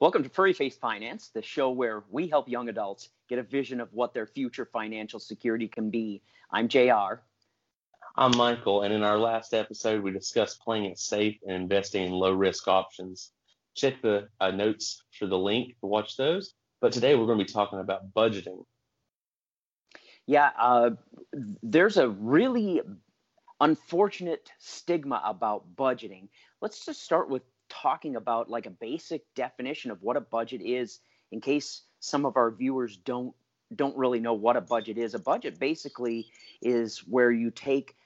Welcome to Furry Face Finance, the show where we help young adults get a vision of what their future financial security can be. I'm JR. I'm Michael, and in our last episode, we discussed playing it safe and investing in low risk options. Check the uh, notes for the link to watch those. But today, we're going to be talking about budgeting. Yeah, uh, there's a really unfortunate stigma about budgeting. Let's just start with talking about like a basic definition of what a budget is in case some of our viewers don't don't really know what a budget is. A budget basically is where you take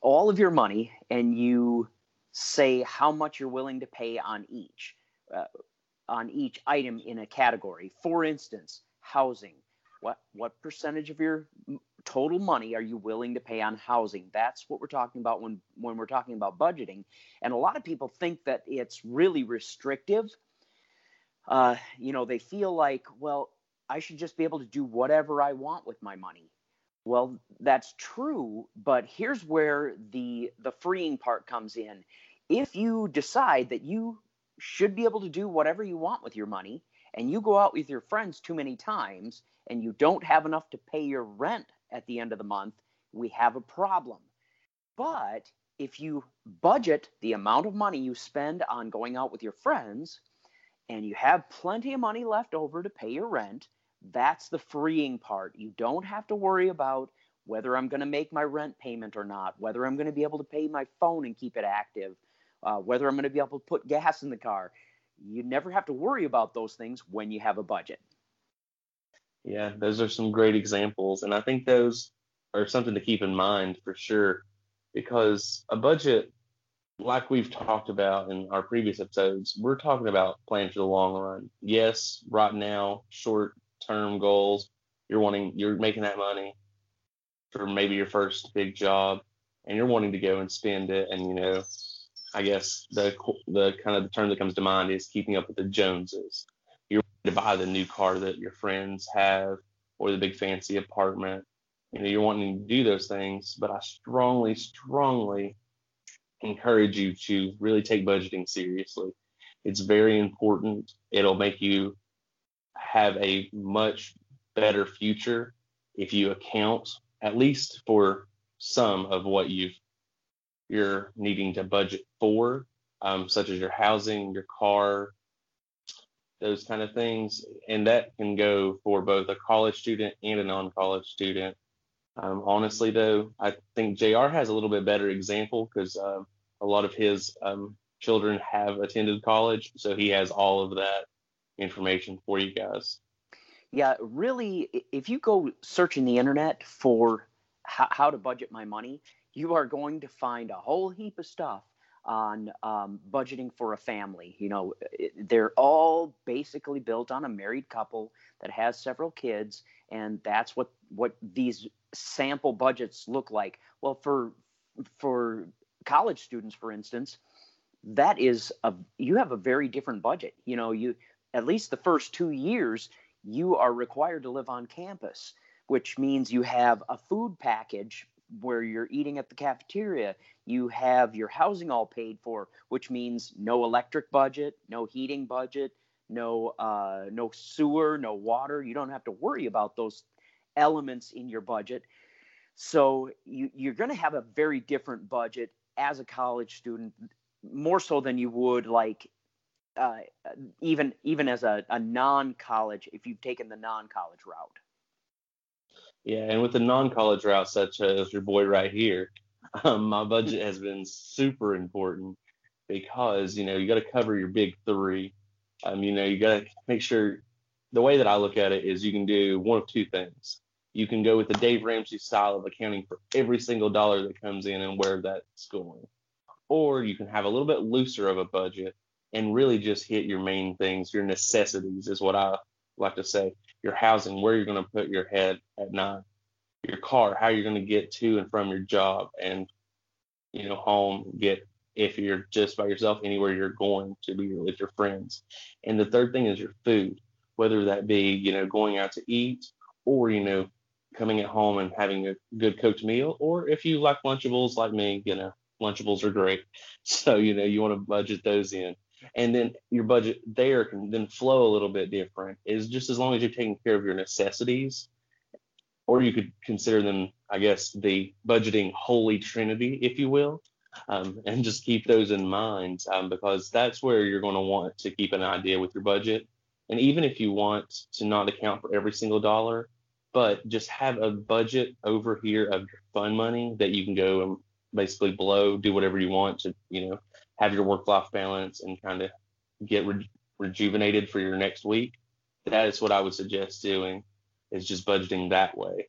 all of your money and you say how much you're willing to pay on each uh, on each item in a category. For instance, housing. What what percentage of your total money are you willing to pay on housing? That's what we're talking about when when we're talking about budgeting. And a lot of people think that it's really restrictive. Uh, you know, they feel like, well, I should just be able to do whatever I want with my money. Well, that's true, but here's where the the freeing part comes in. If you decide that you should be able to do whatever you want with your money and you go out with your friends too many times and you don't have enough to pay your rent at the end of the month, we have a problem. But if you budget the amount of money you spend on going out with your friends and you have plenty of money left over to pay your rent, that's the freeing part. You don't have to worry about whether I'm going to make my rent payment or not, whether I'm going to be able to pay my phone and keep it active, uh, whether I'm going to be able to put gas in the car. You never have to worry about those things when you have a budget. Yeah, those are some great examples. And I think those are something to keep in mind for sure, because a budget, like we've talked about in our previous episodes, we're talking about planning for the long run. Yes, right now, short term goals, you're wanting, you're making that money for maybe your first big job and you're wanting to go and spend it. And, you know, I guess the, the kind of the term that comes to mind is keeping up with the Joneses to buy the new car that your friends have or the big fancy apartment. You know, you're wanting to do those things, but I strongly, strongly encourage you to really take budgeting seriously. It's very important. It'll make you have a much better future if you account at least for some of what you've you're needing to budget for, um, such as your housing, your car, those kind of things. And that can go for both a college student and a non college student. Um, honestly, though, I think JR has a little bit better example because uh, a lot of his um, children have attended college. So he has all of that information for you guys. Yeah, really, if you go searching the internet for how to budget my money, you are going to find a whole heap of stuff on um, budgeting for a family. You know, they're all basically built on a married couple that has several kids, and that's what what these sample budgets look like. Well, for for college students, for instance, that is a you have a very different budget. You know, you at least the first two years you are required to live on campus, which means you have a food package where you're eating at the cafeteria. You have your housing all paid for, which means no electric budget, no heating budget, no uh, no sewer, no water. You don't have to worry about those elements in your budget. So you, you're going to have a very different budget as a college student, more so than you would like uh, even even as a, a non-college if you've taken the non-college route. Yeah, and with the non-college route, such as your boy right here, um, my budget has been super important because you know you got to cover your big three. Um, you know you got to make sure. The way that I look at it is you can do one of two things. You can go with the Dave Ramsey style of accounting for every single dollar that comes in and where that's going, or you can have a little bit looser of a budget and really just hit your main things, your necessities is what I like to say your housing, where you're going to put your head at night, your car, how you're going to get to and from your job and, you know, home, get, if you're just by yourself, anywhere you're going to be with your friends. And the third thing is your food, whether that be, you know, going out to eat or, you know, coming at home and having a good cooked meal, or if you like Lunchables like me, you know, Lunchables are great. So, you know, you want to budget those in. And then your budget there can then flow a little bit different. Is just as long as you're taking care of your necessities, or you could consider them, I guess, the budgeting holy trinity, if you will, um, and just keep those in mind um, because that's where you're going to want to keep an idea with your budget. And even if you want to not account for every single dollar, but just have a budget over here of your fun money that you can go and basically blow, do whatever you want to, you know, have your work life balance and kind of get re- rejuvenated for your next week. That is what I would suggest doing is just budgeting that way.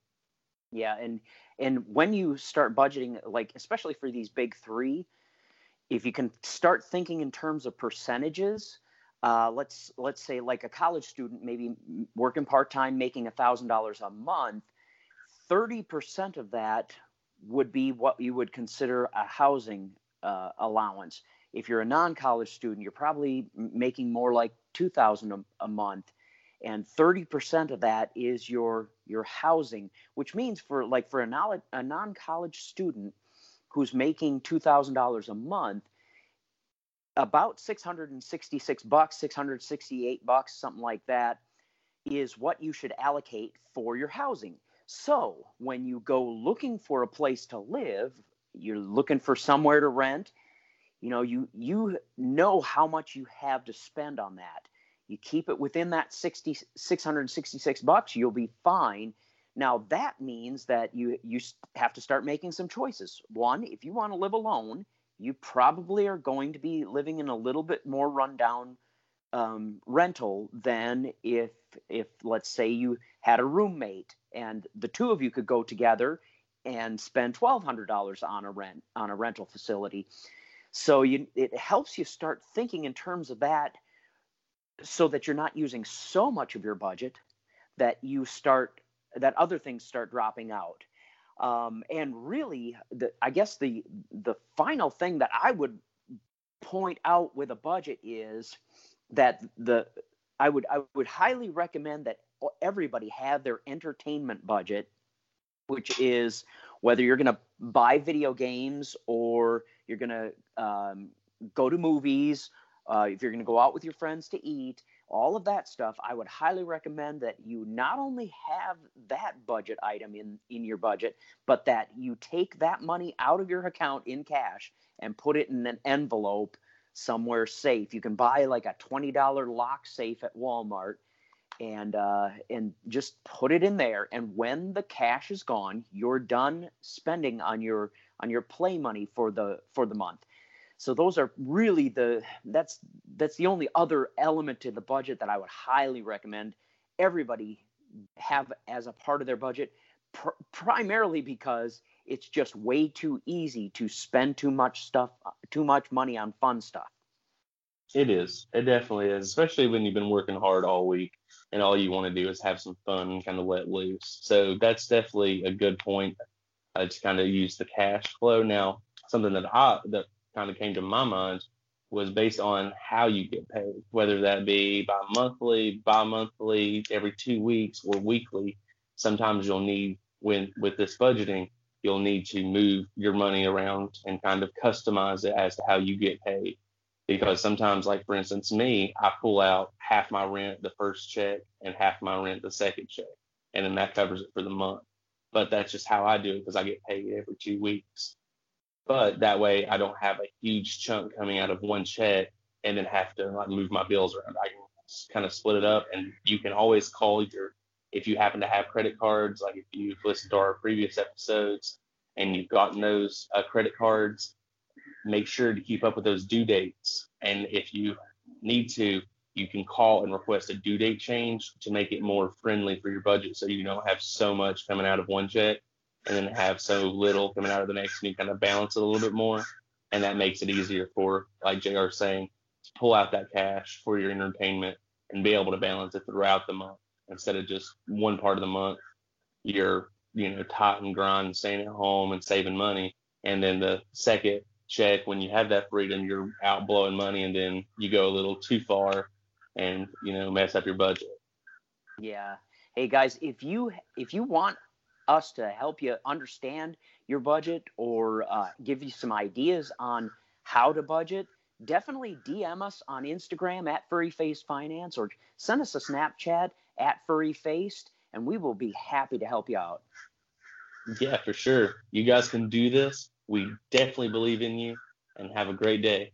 Yeah, and and when you start budgeting, like especially for these big three, if you can start thinking in terms of percentages, uh, let's let's say like a college student maybe working part time making a thousand dollars a month, thirty percent of that would be what you would consider a housing uh, allowance. If you're a non-college student, you're probably making more like two thousand a month, and 30% of that is your your housing, which means for like for a, knowledge, a non-college student who's making $2,000 a month, about 666 bucks, 668 bucks, something like that, is what you should allocate for your housing. So when you go looking for a place to live, you're looking for somewhere to rent, you know, you you know how much you have to spend on that. You keep it within that 60 666 bucks, you'll be fine. Now that means that you you have to start making some choices. One, if you want to live alone, you probably are going to be living in a little bit more rundown um, rental than if if let's say you had a roommate and the two of you could go together and spend twelve hundred dollars on a rent on a rental facility. So you it helps you start thinking in terms of that so that you're not using so much of your budget that you start that other things start dropping out. Um, and really, the, I guess the the final thing that I would point out with a budget is that the I would I would highly recommend that everybody have their entertainment budget, which is whether you're going to buy video games or you're going to um, go to movies, uh, if you're going to go out with your friends to eat, all of that stuff, I would highly recommend that you not only have that budget item in, in your budget, but that you take that money out of your account in cash and put it in an envelope somewhere safe. You can buy like a $20 lock safe at Walmart and uh, and just put it in there. And when the cash is gone, you're done spending on your on your play money for the for the month. So those are really the that's that's the only other element to the budget that I would highly recommend everybody have as a part of their budget pr- primarily because it's just way too easy to spend too much stuff too much money on fun stuff. It is. It definitely is, especially when you've been working hard all week and all you want to do is have some fun and kind of let loose. So that's definitely a good point uh, to kind of use the cash flow. Now, something that I that kind of came to my mind was based on how you get paid, whether that be by monthly, bi monthly, every two weeks, or weekly. Sometimes you'll need, when with this budgeting, you'll need to move your money around and kind of customize it as to how you get paid. Because sometimes, like for instance, me, I pull out half my rent the first check and half my rent the second check, and then that covers it for the month. But that's just how I do it because I get paid every two weeks but that way I don't have a huge chunk coming out of one check and then have to like move my bills around. I can kind of split it up, and you can always call your if you happen to have credit cards, like if you've listened to our previous episodes and you've gotten those uh, credit cards, make sure to keep up with those due dates. And if you need to, you can call and request a due date change to make it more friendly for your budget so you don't have so much coming out of one check and then have so little coming out of the next and you kind of balance it a little bit more. And that makes it easier for, like JR saying, to pull out that cash for your entertainment and be able to balance it throughout the month instead of just one part of the month you're, you know, tight and grind, staying at home and saving money. And then the second check. When you have that freedom you're out blowing money and then you go a little too far and you know mess up your budget. Yeah. Hey guys if you if you want us to help you understand your budget or uh, give you some ideas on how to budget definitely dm us on instagram at Furry Face Finance or send us a snapchat at Furry Faced, and we will be happy to help you out. Yeah for sure. You guys can do this. We definitely believe in you and have a great day.